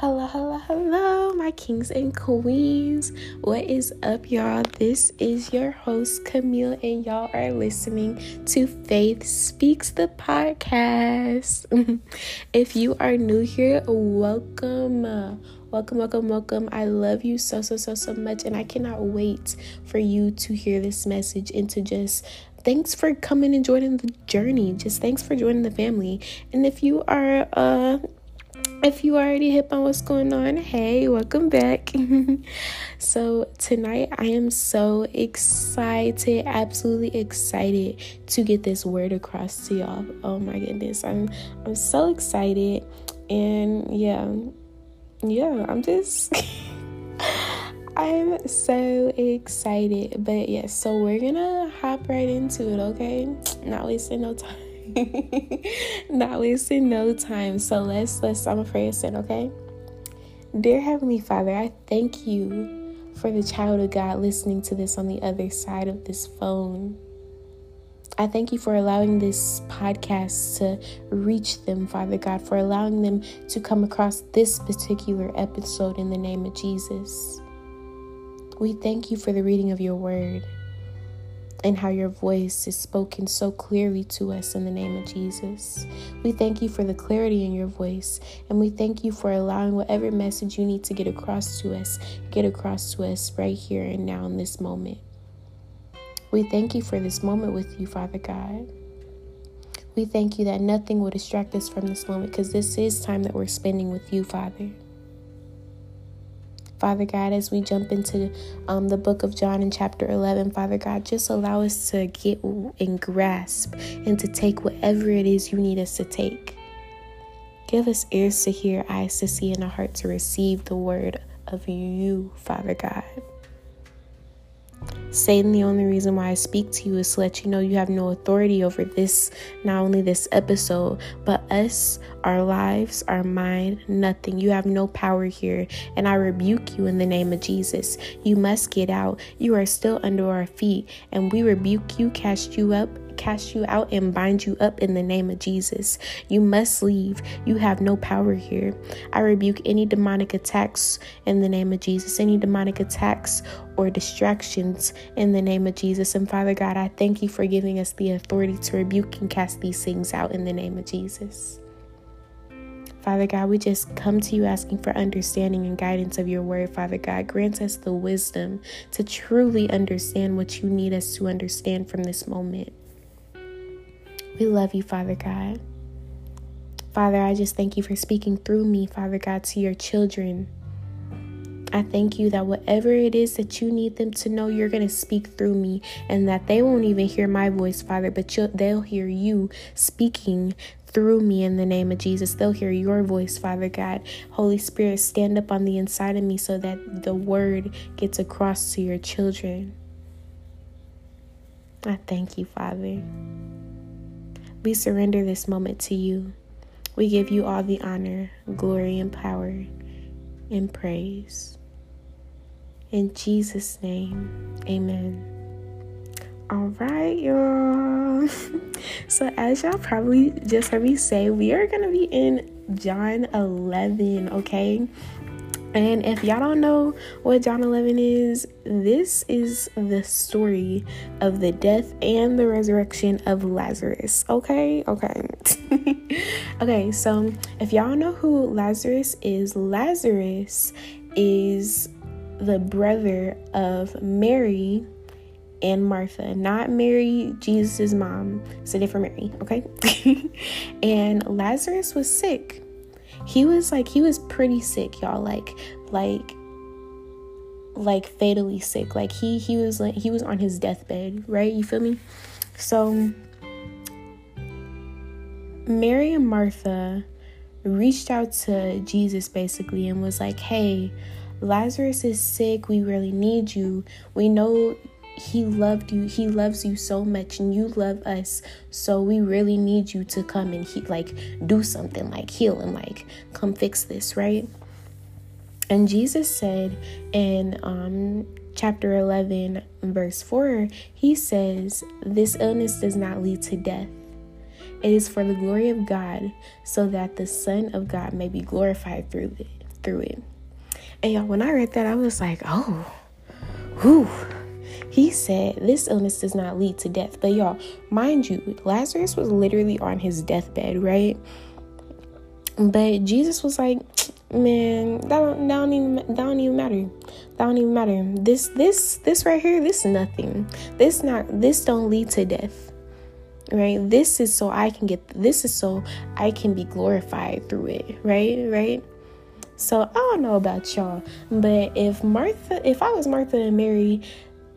Hello, hello, hello, my kings and queens. What is up, y'all? This is your host, Camille, and y'all are listening to Faith Speaks the podcast. if you are new here, welcome. Welcome, welcome, welcome. I love you so, so, so, so much, and I cannot wait for you to hear this message and to just thanks for coming and joining the journey. Just thanks for joining the family. And if you are uh if you already hip on what's going on, hey, welcome back. so, tonight I am so excited, absolutely excited to get this word across to y'all. Oh my goodness, I'm I'm so excited. And yeah, yeah, I'm just I'm so excited. But yeah, so we're gonna hop right into it, okay? Not wasting no time. Not wasting no time. So let's let's I'm afraid sin, okay? Dear Heavenly Father, I thank you for the child of God listening to this on the other side of this phone. I thank you for allowing this podcast to reach them, Father God, for allowing them to come across this particular episode in the name of Jesus. We thank you for the reading of your word and how your voice is spoken so clearly to us in the name of Jesus. We thank you for the clarity in your voice, and we thank you for allowing whatever message you need to get across to us, get across to us right here and now in this moment. We thank you for this moment with you, Father God. We thank you that nothing will distract us from this moment because this is time that we're spending with you, Father. Father God, as we jump into um, the book of John in chapter 11, Father God, just allow us to get and grasp and to take whatever it is you need us to take. Give us ears to hear, eyes to see, and a heart to receive the word of you, Father God. Satan, the only reason why I speak to you is to let you know you have no authority over this, not only this episode, but us, our lives, our mind, nothing. You have no power here. And I rebuke you in the name of Jesus. You must get out. You are still under our feet. And we rebuke you, cast you up, cast you out and bind you up in the name of Jesus. You must leave. You have no power here. I rebuke any demonic attacks in the name of Jesus, any demonic attacks or distractions in the name of Jesus. And Father God, I thank you for giving us the authority to rebuke and cast these things out in the name of Jesus. Father God, we just come to you asking for understanding and guidance of your word, Father God. Grant us the wisdom to truly understand what you need us to understand from this moment. We love you, Father God. Father, I just thank you for speaking through me, Father God, to your children. I thank you that whatever it is that you need them to know, you're going to speak through me, and that they won't even hear my voice, Father, but they'll hear you speaking through me in the name of Jesus. They'll hear your voice, Father God. Holy Spirit, stand up on the inside of me so that the word gets across to your children. I thank you, Father. We surrender this moment to you. We give you all the honor, glory, and power and praise. In Jesus' name, amen. All right, y'all. so, as y'all probably just heard me say, we are going to be in John 11, okay? And if y'all don't know what John 11 is, this is the story of the death and the resurrection of Lazarus. Okay, okay. okay, so if y'all know who Lazarus is, Lazarus is the brother of Mary and Martha, not Mary, Jesus' mom. It's a different Mary, okay? and Lazarus was sick he was like he was pretty sick y'all like like like fatally sick. Like he he was like he was on his deathbed right? You feel me? So mary and martha reached out to jesus basically and was like hey lazarus is sick. We really need you. We know he loved you he loves you so much and you love us so we really need you to come and he like do something like heal and like come fix this right and jesus said in um chapter 11 verse 4 he says this illness does not lead to death it is for the glory of god so that the son of god may be glorified through it through it. And y'all, when I read that, I was like, oh, whew. He said this illness does not lead to death. But y'all, mind you, Lazarus was literally on his deathbed, right? But Jesus was like, man, that don't, that don't even that don't even matter. That don't even matter. This this this right here, this is nothing. This not this don't lead to death. Right? This is so I can get this is so I can be glorified through it. Right? Right? So I don't know about y'all, but if Martha, if I was Martha and Mary,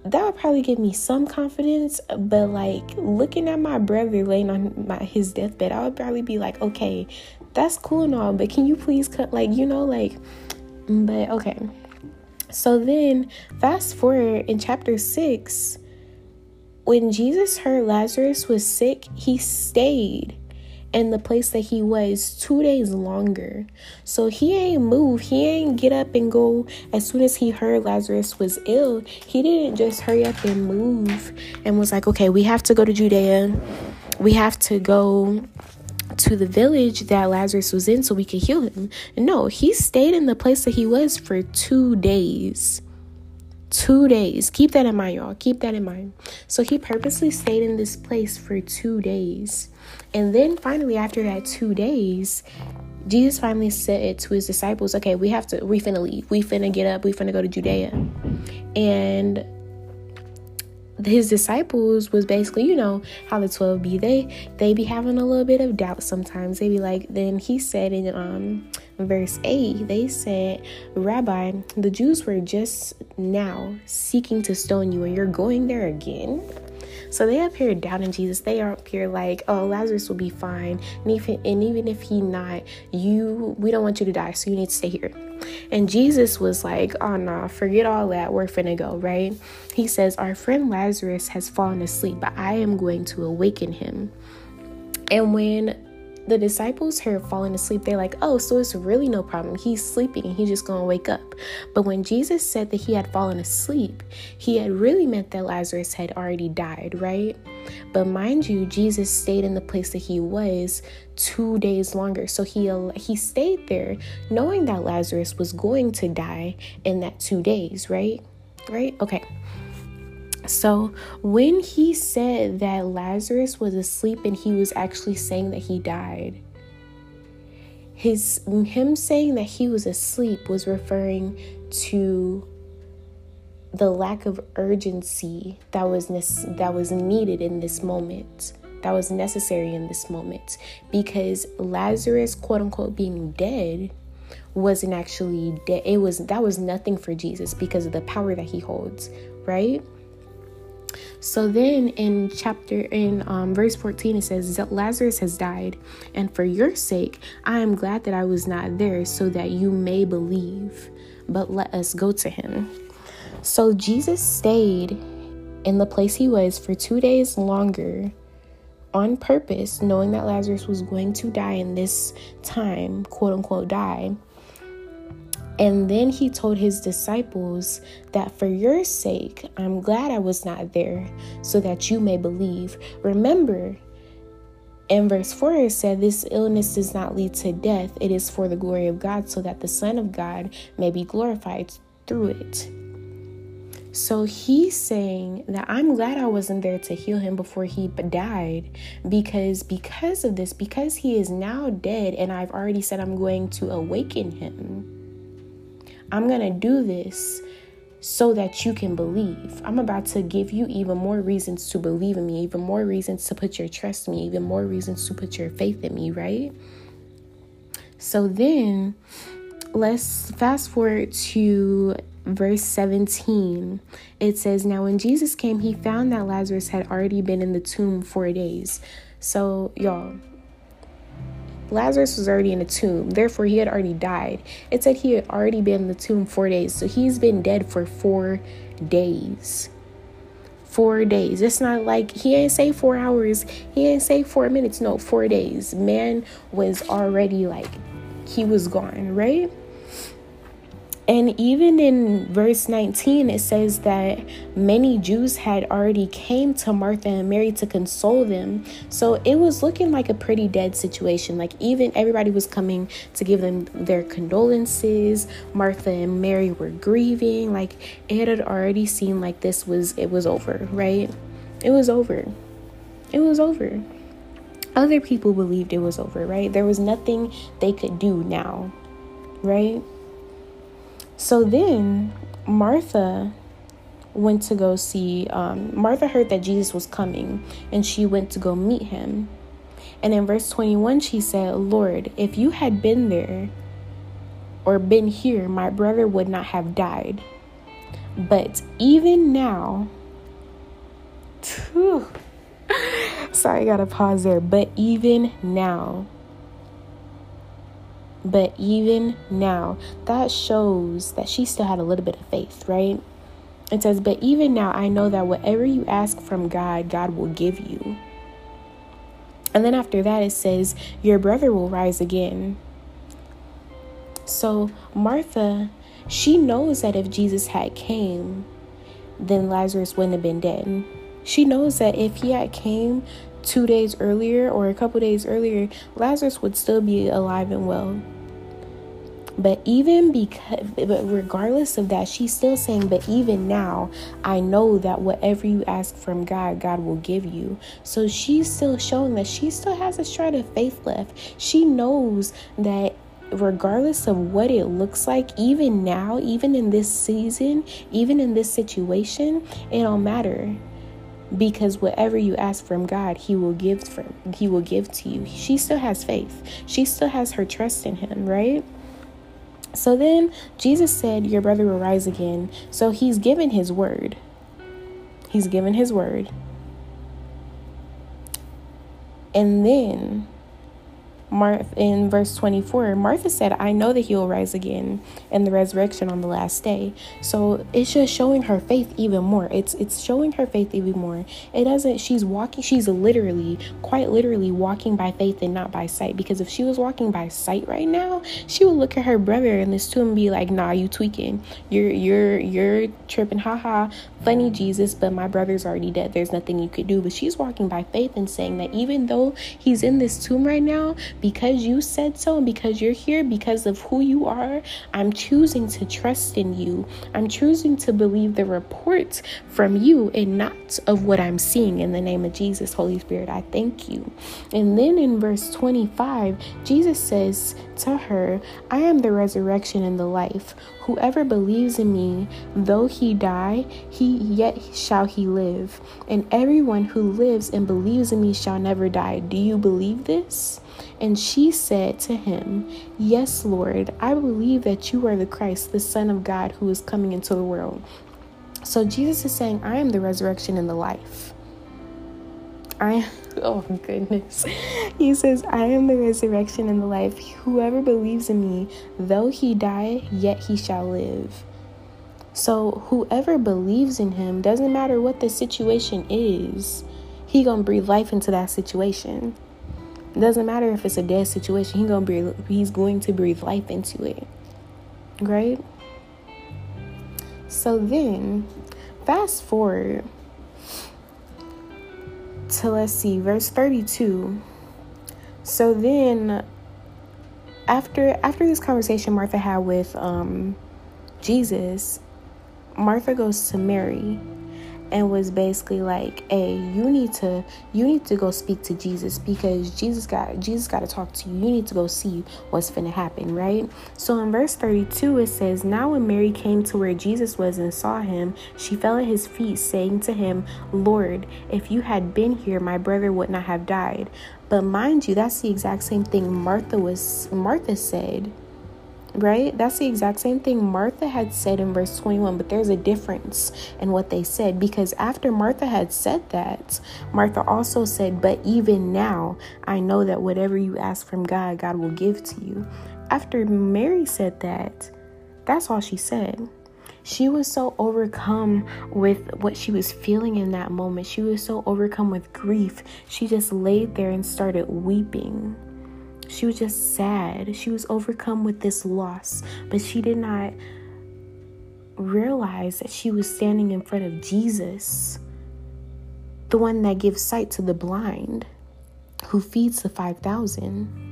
that would probably give me some confidence. But like looking at my brother laying on my his deathbed, I would probably be like, okay, that's cool and all, but can you please cut like you know like, but okay. So then, fast forward in chapter six, when Jesus heard Lazarus was sick, he stayed in the place that he was two days longer. So he ain't move. He ain't get up and go as soon as he heard Lazarus was ill. He didn't just hurry up and move and was like, okay, we have to go to Judea. We have to go to the village that Lazarus was in so we could heal him. No, he stayed in the place that he was for two days. Two days. Keep that in mind, y'all. Keep that in mind. So he purposely stayed in this place for two days. And then finally, after that two days, Jesus finally said to his disciples, Okay, we have to, we finna leave. We finna get up. We finna go to Judea. And his disciples was basically you know how the 12 be they they be having a little bit of doubt sometimes they be like then he said in um verse 8 they said rabbi the jews were just now seeking to stone you and you're going there again so they up here doubting Jesus. They are up here like, oh, Lazarus will be fine. And even and even if he not, you we don't want you to die, so you need to stay here. And Jesus was like, oh nah, forget all that. We're finna go, right? He says, Our friend Lazarus has fallen asleep, but I am going to awaken him. And when the disciples heard falling asleep, they're like, oh, so it's really no problem. He's sleeping and he's just going to wake up. But when Jesus said that he had fallen asleep, he had really meant that Lazarus had already died, right? But mind you, Jesus stayed in the place that he was two days longer. So he he stayed there knowing that Lazarus was going to die in that two days, right? Right? Okay. So, when he said that Lazarus was asleep and he was actually saying that he died, his him saying that he was asleep was referring to the lack of urgency that was ne- that was needed in this moment that was necessary in this moment. Because Lazarus quote unquote being dead wasn't actually dead it was that was nothing for Jesus because of the power that he holds right so then in chapter in um, verse 14 it says that Lazarus has died and for your sake I am glad that I was not there so that you may believe but let us go to him. So Jesus stayed in the place he was for 2 days longer on purpose knowing that Lazarus was going to die in this time, quote unquote die and then he told his disciples that for your sake, I'm glad I was not there, so that you may believe. Remember, in verse 4, it said, This illness does not lead to death, it is for the glory of God, so that the Son of God may be glorified through it. So he's saying that I'm glad I wasn't there to heal him before he died because because of this because he is now dead and I've already said I'm going to awaken him I'm going to do this so that you can believe. I'm about to give you even more reasons to believe in me, even more reasons to put your trust in me, even more reasons to put your faith in me, right? So then let's fast forward to verse 17. It says, Now when Jesus came, he found that Lazarus had already been in the tomb four days. So, y'all, Lazarus was already in a tomb, therefore, he had already died. It said he had already been in the tomb four days, so he's been dead for four days. Four days. It's not like he ain't say four hours, he ain't say four minutes, no, four days. Man was already like, he was gone, right? And even in verse 19, it says that many Jews had already came to Martha and Mary to console them. So it was looking like a pretty dead situation. Like even everybody was coming to give them their condolences. Martha and Mary were grieving. Like it had already seemed like this was it was over, right? It was over. It was over. Other people believed it was over, right? There was nothing they could do now, right? So then Martha went to go see, um, Martha heard that Jesus was coming and she went to go meet him. And in verse 21, she said, Lord, if you had been there or been here, my brother would not have died. But even now, sorry, I gotta pause there. But even now, but even now, that shows that she still had a little bit of faith, right? It says, But even now, I know that whatever you ask from God, God will give you. And then after that, it says, Your brother will rise again. So Martha, she knows that if Jesus had came, then Lazarus wouldn't have been dead. She knows that if he had came two days earlier or a couple days earlier, Lazarus would still be alive and well. But even because, but regardless of that, she's still saying, but even now, I know that whatever you ask from God, God will give you. So she's still showing that she still has a shred of faith left. She knows that regardless of what it looks like, even now, even in this season, even in this situation, it don't matter because whatever you ask from God, he will give from he will give to you. She still has faith. She still has her trust in him, right? So then Jesus said, Your brother will rise again. So he's given his word. He's given his word. And then Mar- in verse 24, Martha said, I know that he will rise again in the resurrection on the last day. So it's just showing her faith even more. It's it's showing her faith even more. It doesn't, she's walking, she's literally, quite literally walking by faith and not by sight. Because if she was walking by sight right now, she would look at her brother in this tomb and be like, nah, you tweaking. You're you're you're tripping, haha, funny Jesus, but my brother's already dead. There's nothing you could do. But she's walking by faith and saying that even though he's in this tomb right now, because you said so and because you're here, because of who you are, I'm choosing to trust in you. I'm choosing to believe the reports from you and not of what I'm seeing in the name of Jesus. Holy Spirit, I thank you. And then in verse 25, Jesus says to her, I am the resurrection and the life. Whoever believes in me, though he die, he yet shall he live. And everyone who lives and believes in me shall never die. Do you believe this? And she said to him, Yes, Lord, I believe that you are the Christ, the Son of God, who is coming into the world. So Jesus is saying, I am the resurrection and the life. I oh goodness. He says, I am the resurrection and the life. Whoever believes in me, though he die, yet he shall live. So whoever believes in him, doesn't matter what the situation is, he gonna breathe life into that situation. It doesn't matter if it's a dead situation, he gonna breathe, he's going to breathe life into it. Right? So then, fast forward to let's see, verse 32. So then after after this conversation Martha had with um Jesus, Martha goes to Mary and was basically like, "Hey, you need to you need to go speak to Jesus because Jesus got Jesus got to talk to you. You need to go see what's to happen, right?" So in verse 32 it says, "Now when Mary came to where Jesus was and saw him, she fell at his feet, saying to him, "Lord, if you had been here, my brother would not have died." But mind you, that's the exact same thing Martha was Martha said right? That's the exact same thing Martha had said in verse 21, but there's a difference in what they said because after Martha had said that, Martha also said, But even now, I know that whatever you ask from God, God will give to you. After Mary said that, that's all she said. She was so overcome with what she was feeling in that moment. She was so overcome with grief. She just laid there and started weeping. She was just sad. She was overcome with this loss, but she did not realize that she was standing in front of Jesus, the one that gives sight to the blind, who feeds the 5,000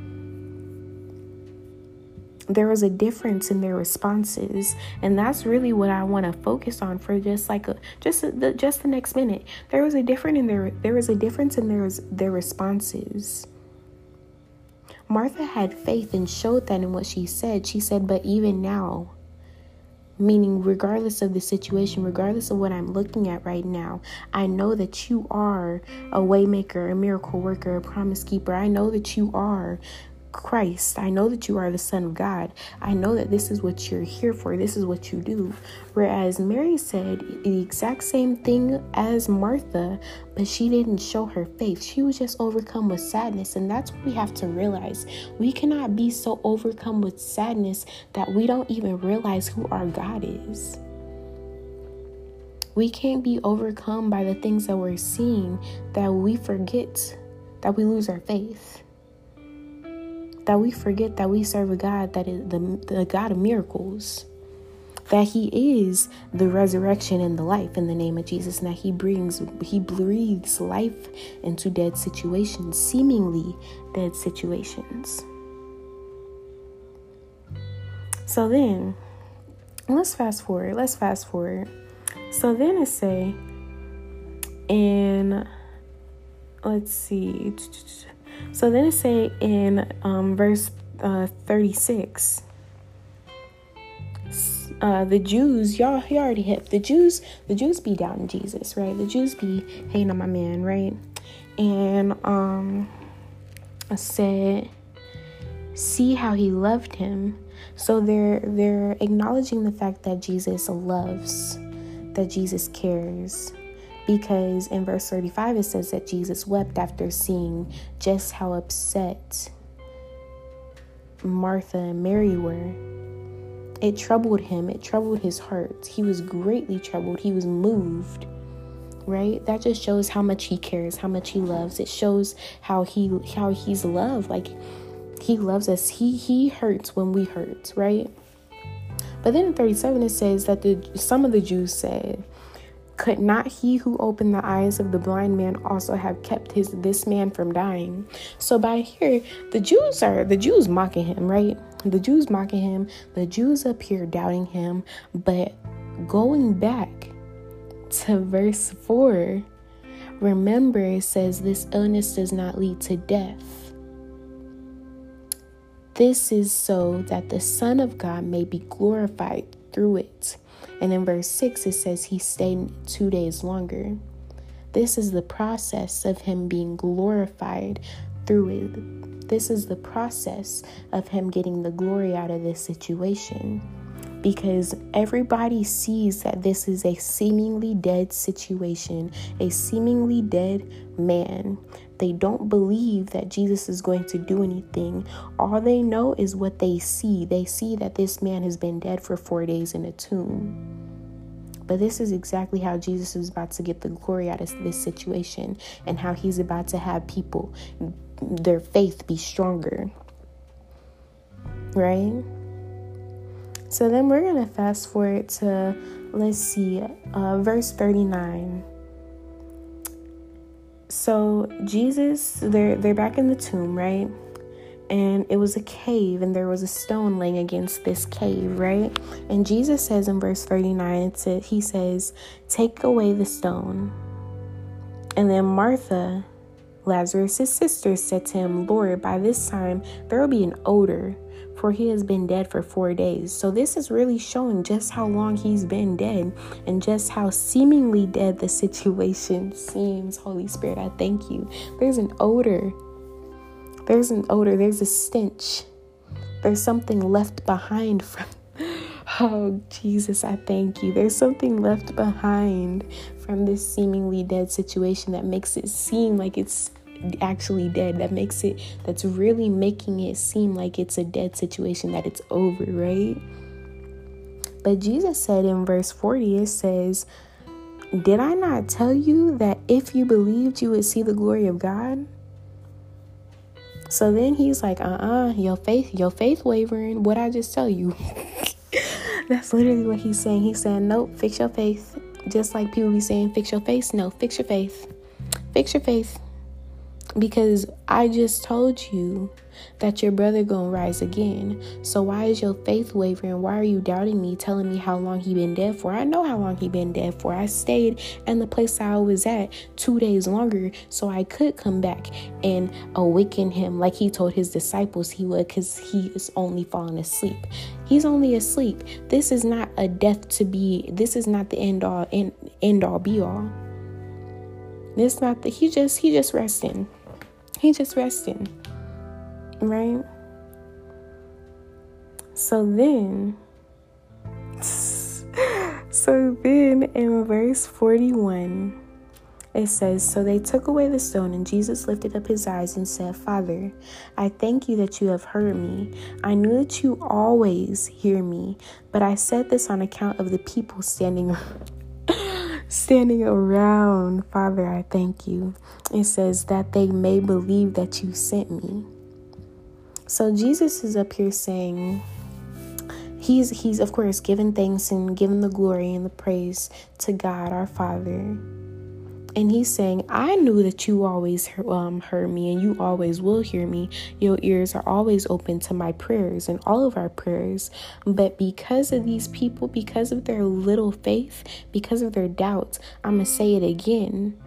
there was a difference in their responses and that's really what i want to focus on for just like a just the just the next minute. There was a difference in their there was a difference in their their responses martha had faith and showed that in what she said. She said but even now meaning regardless of the situation regardless of what i'm looking at right now i know that you are a waymaker a miracle worker a promise keeper. I know that you are Christ. I know that you are the Son of God. I know that this is what you're here for. This is what you do. Whereas Mary said the exact same thing as Martha, but she didn't show her faith. She was just overcome with sadness. And that's what we have to realize. We cannot be so overcome with sadness that we don't even realize who our God is. We can't be overcome by the things that we're seeing that we forget, that we lose our faith that we forget that we serve a God that is the, the God of miracles, that He is the resurrection and the life in the name of Jesus, and that He brings, He breathes life into dead situations, seemingly dead situations. So then, let's fast forward. Let's fast forward. So then it say and let's see so then it say in um, verse uh, 36, uh, the Jews, y'all, he already hit the Jews. The Jews be doubting Jesus, right? The Jews be hating on my man, right? And um, I said, see how he loved him. So they're they're acknowledging the fact that Jesus loves, that Jesus cares, because in verse 35 it says that Jesus wept after seeing just how upset Martha and Mary were. It troubled him, it troubled his heart. He was greatly troubled, he was moved. Right? That just shows how much he cares, how much he loves. It shows how he how he's loved. Like he loves us. He he hurts when we hurt, right? But then in 37 it says that the some of the Jews said, could not he who opened the eyes of the blind man also have kept his this man from dying? So by here, the Jews are the Jews mocking him, right? The Jews mocking him, the Jews up here doubting him, but going back to verse 4, remember it says this illness does not lead to death. This is so that the Son of God may be glorified through it. And in verse 6, it says he stayed two days longer. This is the process of him being glorified through it. This is the process of him getting the glory out of this situation. Because everybody sees that this is a seemingly dead situation, a seemingly dead man. They don't believe that Jesus is going to do anything. All they know is what they see. They see that this man has been dead for four days in a tomb. But this is exactly how Jesus is about to get the glory out of this situation and how he's about to have people, their faith be stronger. Right? So then we're going to fast forward to, let's see, uh, verse 39 so Jesus, they're they're back in the tomb, right? And it was a cave, and there was a stone laying against this cave, right? And Jesus says in verse 39, it he says, Take away the stone. And then Martha, Lazarus' sister, said to him, Lord, by this time there will be an odor for he has been dead for four days. So, this is really showing just how long he's been dead and just how seemingly dead the situation seems. Holy Spirit, I thank you. There's an odor. There's an odor. There's a stench. There's something left behind from. Oh, Jesus, I thank you. There's something left behind from this seemingly dead situation that makes it seem like it's actually dead that makes it that's really making it seem like it's a dead situation that it's over right but jesus said in verse 40 it says did i not tell you that if you believed you would see the glory of god so then he's like uh-uh your faith your faith wavering what i just tell you That's literally what he's saying. He's saying, Nope, fix your faith. Just like people be saying, Fix your face. No, fix your faith. Fix your faith. Because I just told you that your brother gonna rise again. So why is your faith wavering? Why are you doubting me, telling me how long he been dead for? I know how long he been dead for. I stayed in the place I was at two days longer so I could come back and awaken him like he told his disciples he would because he is only falling asleep. He's only asleep. This is not a death to be, this is not the end all end, end all be all. This not the he just he just resting. He just resting right? So then, so then in verse 41, it says, So they took away the stone, and Jesus lifted up his eyes and said, Father, I thank you that you have heard me. I knew that you always hear me, but I said this on account of the people standing standing around. Father, I thank you. It says that they may believe that you sent me. So Jesus is up here saying, He's he's of course giving thanks and giving the glory and the praise to God our Father. And he's saying, I knew that you always um, heard me and you always will hear me. Your ears are always open to my prayers and all of our prayers. But because of these people, because of their little faith, because of their doubts, I'm going to say it again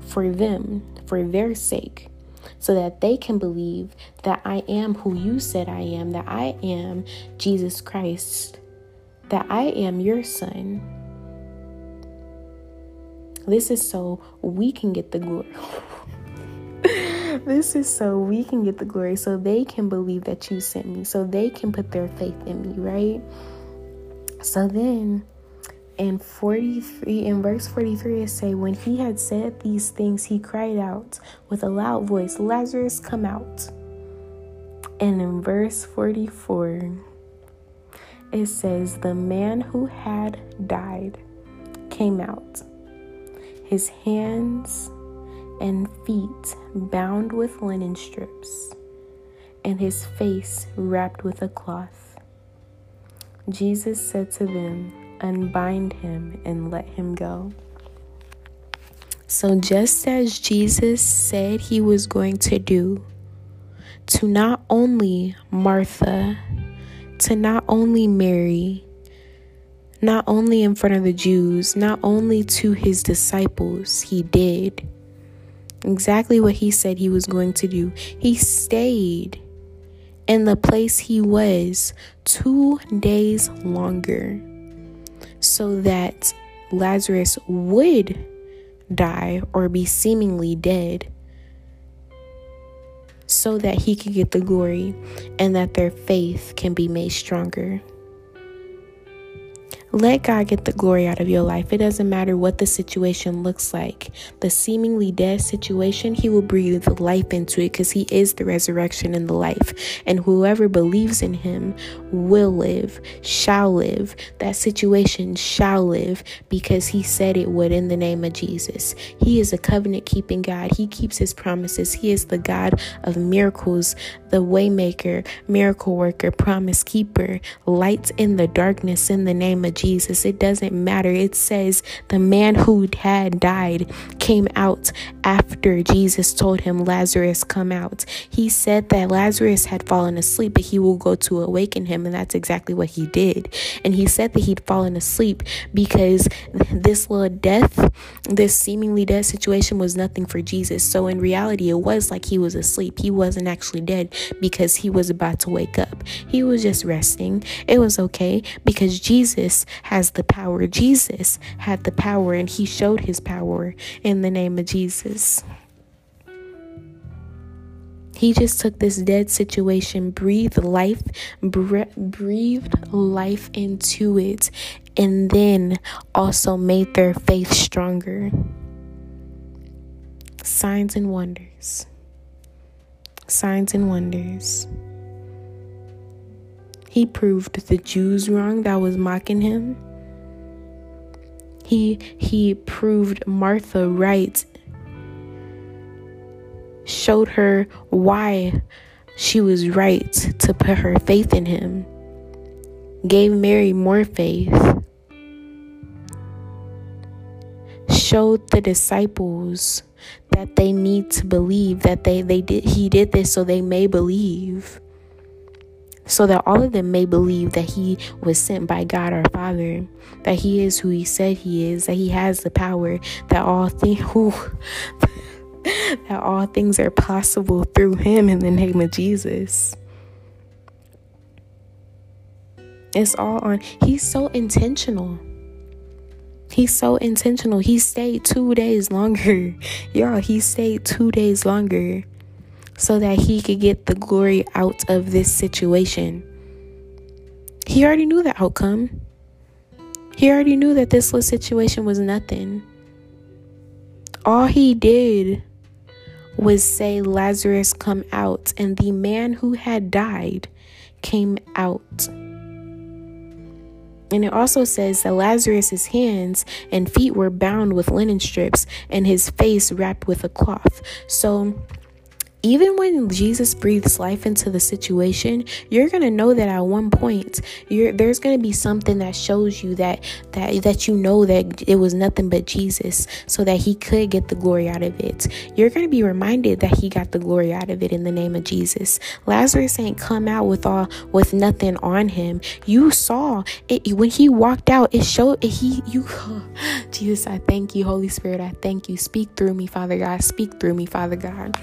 for them, for their sake so that they can believe that I am who you said I am, that I am Jesus Christ, that I am your son. This is so we can get the glory. this is so we can get the glory, so they can believe that you sent me, so they can put their faith in me, right? So then in 43 in verse 43 it say when he had said these things he cried out with a loud voice lazarus come out and in verse 44 it says the man who had died came out his hands and feet bound with linen strips and his face wrapped with a cloth jesus said to them unbind him and let him go. So, just as Jesus said he was going to do to not only Martha, to not only Mary, not only in front of the Jews, not only to his disciples, he did exactly what he said he was going to do. He stayed in the place he was two days longer so that Lazarus would die or be seemingly dead so that he could get the glory and that their faith can be made stronger. Let God get the glory out of your life. It doesn't matter what the situation looks like. The seemingly dead situation, He will breathe life into it because He is the resurrection and the life. And whoever believes in Him will live, shall live. That situation shall live because He said it would in the name of Jesus. He is a covenant keeping God. He keeps His promises. He is the God of miracles, the waymaker, miracle worker, promise keeper, light in the darkness in the name of Jesus. It doesn't matter. It says the man who had died came out after Jesus told him, Lazarus, come out. He said that Lazarus had fallen asleep, but he will go to awaken him. And that's exactly what he did. And he said that he'd fallen asleep because this little death, this seemingly dead situation was nothing for Jesus. So in reality, it was like he was asleep. He wasn't actually dead because he was about to wake up. He was just resting. It was okay because Jesus has the power. Jesus had the power and he showed his power in the name of Jesus. He just took this dead situation, breathed life, breathed life into it, and then also made their faith stronger. Signs and wonders. Signs and wonders. He proved the Jews wrong that was mocking him. He he proved Martha right. Showed her why she was right to put her faith in him. gave Mary more faith, showed the disciples that they need to believe that they, they did he did this so they may believe so that all of them may believe that he was sent by God our Father, that he is who he said he is, that he has the power, that all things that all things are possible through him in the name of Jesus. It's all on he's so intentional. He's so intentional. He stayed two days longer. Y'all, he stayed two days longer so that he could get the glory out of this situation. He already knew the outcome. He already knew that this little situation was nothing. All he did was say, Lazarus, come out. And the man who had died came out. And it also says that Lazarus's hands and feet were bound with linen strips and his face wrapped with a cloth. So even when Jesus breathes life into the situation, you're going to know that at one point there's going to be something that shows you that that that you know that it was nothing but Jesus so that he could get the glory out of it. You're going to be reminded that he got the glory out of it in the name of Jesus. Lazarus ain't come out with all with nothing on him. You saw it when he walked out. It showed he you Jesus, I thank you Holy Spirit. I thank you. Speak through me, Father God. Speak through me, Father God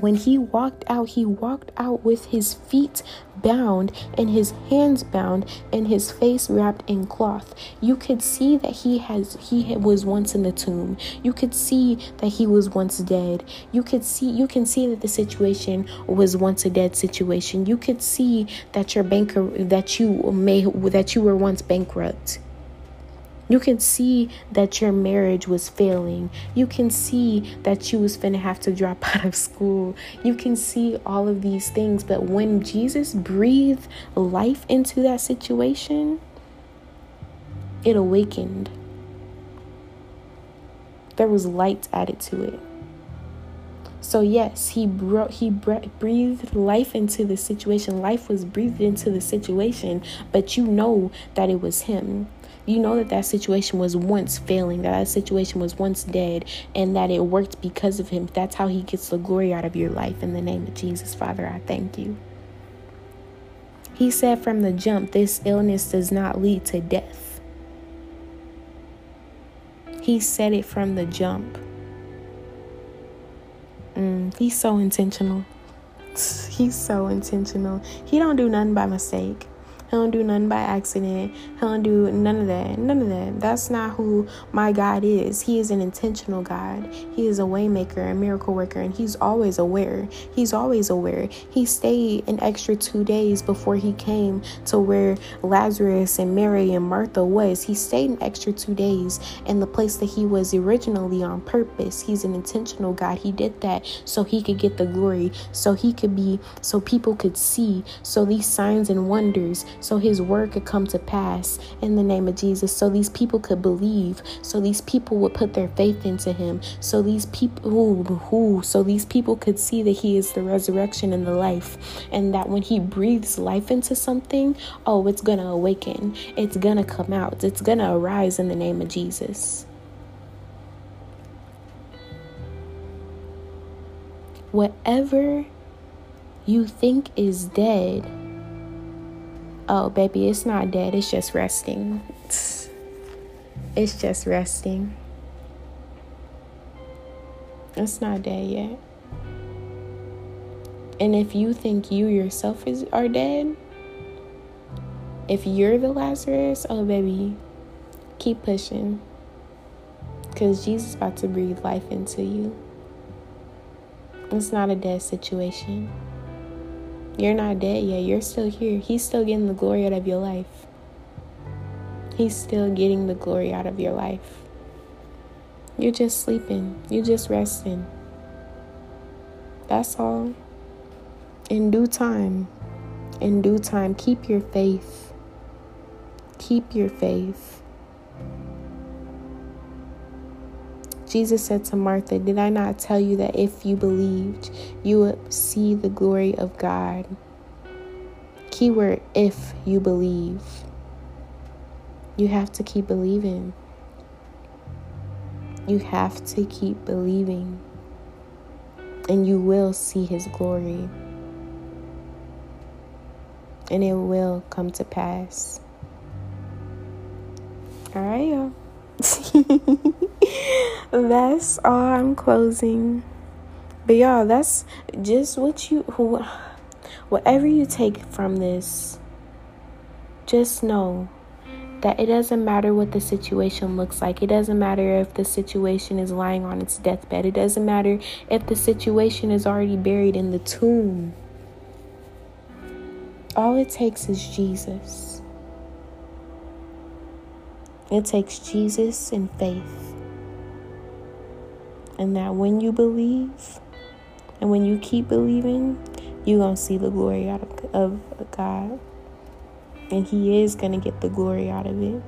when he walked out, he walked out with his feet bound and his hands bound and his face wrapped in cloth. You could see that he has he was once in the tomb. You could see that he was once dead. You could see you can see that the situation was once a dead situation. You could see that your banker that you may that you were once bankrupt. You can see that your marriage was failing. You can see that you was finna have to drop out of school. You can see all of these things. But when Jesus breathed life into that situation, it awakened. There was light added to it. So yes, he brought he breathed life into the situation. Life was breathed into the situation, but you know that it was him you know that that situation was once failing, that that situation was once dead, and that it worked because of him. That's how he gets the glory out of your life. In the name of Jesus, Father, I thank you. He said from the jump, this illness does not lead to death. He said it from the jump. Mm, he's so intentional. He's so intentional. He don't do nothing by mistake. Don't do nothing by accident. He don't do none of that. None of that. That's not who my God is. He is an intentional God. He is a waymaker, a miracle worker, and he's always aware. He's always aware. He stayed an extra two days before he came to where Lazarus and Mary and Martha was. He stayed an extra two days in the place that he was originally on purpose. He's an intentional God. He did that so he could get the glory, so he could be, so people could see, so these signs and wonders so his word could come to pass in the name of Jesus, so these people could believe, so these people would put their faith into him, so these people, ooh, ooh, so these people could see that he is the resurrection and the life, and that when he breathes life into something, oh, it's gonna awaken, it's gonna come out, it's gonna arise in the name of Jesus. Whatever you think is dead oh, baby, it's not dead, it's just resting. It's just resting. It's not dead yet. And if you think you yourself is are dead, if you're the Lazarus, oh baby, keep pushing. Cause Jesus is about to breathe life into you. It's not a dead situation. You're not dead yet. You're still here. He's still getting the glory out of your life. He's still getting the glory out of your life. You're just sleeping. You're just resting. That's all. In due time, in due time, keep your faith. Keep your faith. Jesus said to Martha, Did I not tell you that if you believed, you would see the glory of God? Keyword if you believe. You have to keep believing. You have to keep believing. And you will see his glory. And it will come to pass. All right, y'all. that's all I'm closing. But y'all, that's just what you who whatever you take from this, just know that it doesn't matter what the situation looks like. It doesn't matter if the situation is lying on its deathbed. It doesn't matter if the situation is already buried in the tomb. All it takes is Jesus. It takes Jesus and faith. And that when you believe and when you keep believing, you're going to see the glory out of, of God. And He is going to get the glory out of it.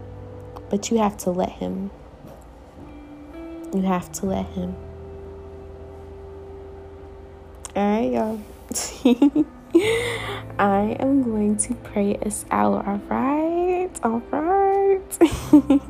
But you have to let Him. You have to let Him. All right, y'all. I am going to pray us out. All right. All right.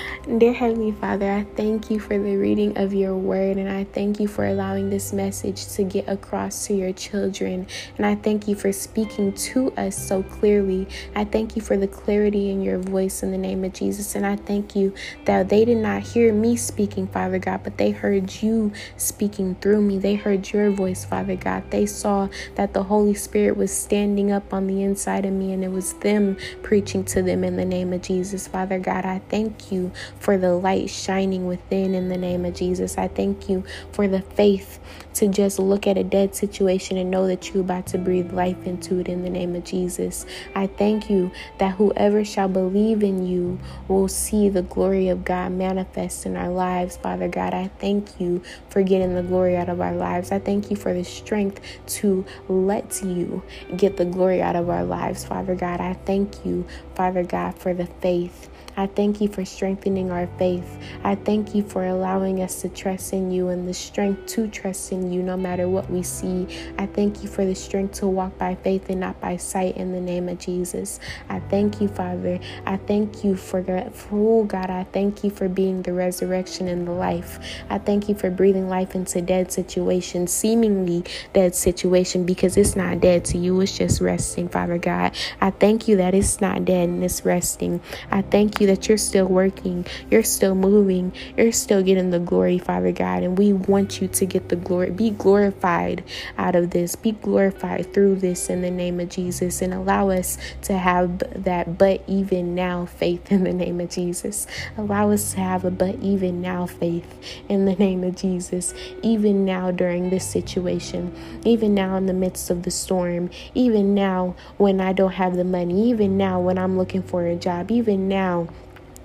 Dear Heavenly Father, I thank you for the reading of your word, and I thank you for allowing this message to get across to your children. And I thank you for speaking to us so clearly. I thank you for the clarity in your voice in the name of Jesus. And I thank you that they did not hear me speaking, Father God, but they heard you speaking through me. They heard your voice, Father God. They saw that the Holy Spirit was standing up on the inside of me, and it was them preaching to them in the name of Jesus, Father God. I thank you for the light shining within in the name of Jesus. I thank you for the faith to just look at a dead situation and know that you're about to breathe life into it in the name of Jesus. I thank you that whoever shall believe in you will see the glory of God manifest in our lives, Father God. I thank you for getting the glory out of our lives. I thank you for the strength to let you get the glory out of our lives, Father God. I thank you, Father God, for the faith I thank you for strengthening our faith. I thank you for allowing us to trust in you and the strength to trust in you no matter what we see. I thank you for the strength to walk by faith and not by sight in the name of Jesus. I thank you, Father. I thank you for, oh God, I thank you for being the resurrection and the life. I thank you for breathing life into dead situations, seemingly dead situation, because it's not dead to you, it's just resting, Father God. I thank you that it's not dead and it's resting. I thank you that you're still working, you're still moving, you're still getting the glory, Father God. And we want you to get the glory, be glorified out of this, be glorified through this in the name of Jesus, and allow us to have that but even now faith in the name of Jesus. Allow us to have a but even now faith in the name of Jesus, even now during this situation, even now in the midst of the storm, even now when I don't have the money, even now when I'm looking for a job, even now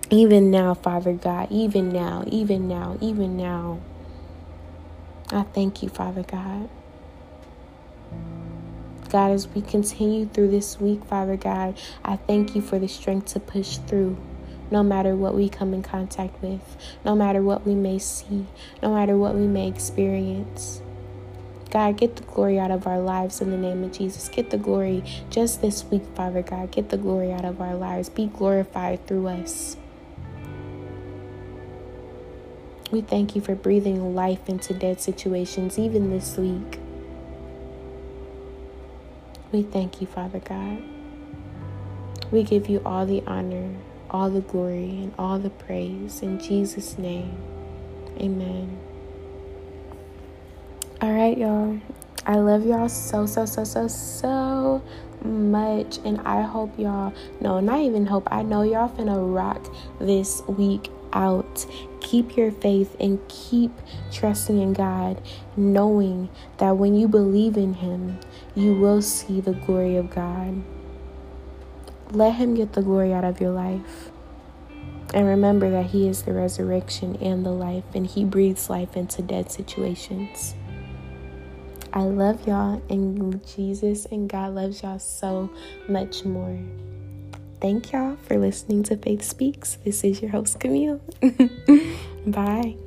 even now, Father God, even now, even now, even now. I thank you, Father God. God, as we continue through this week, Father God, I thank you for the strength to push through no matter what we come in contact with, no matter what we may see, no matter what we may experience. God, get the glory out of our lives in the name of Jesus. Get the glory just this week, Father God. Get the glory out of our lives. Be glorified through us. We thank you for breathing life into dead situations, even this week. We thank you, Father God. We give you all the honor, all the glory, and all the praise. In Jesus' name, amen. All right, y'all. I love y'all so, so, so, so, so much. And I hope y'all, no, not even hope, I know y'all finna rock this week out. Keep your faith and keep trusting in God, knowing that when you believe in Him, you will see the glory of God. Let Him get the glory out of your life. And remember that He is the resurrection and the life, and He breathes life into dead situations. I love y'all, and Jesus and God loves y'all so much more. Thank y'all for listening to Faith Speaks. This is your host, Camille. Bye.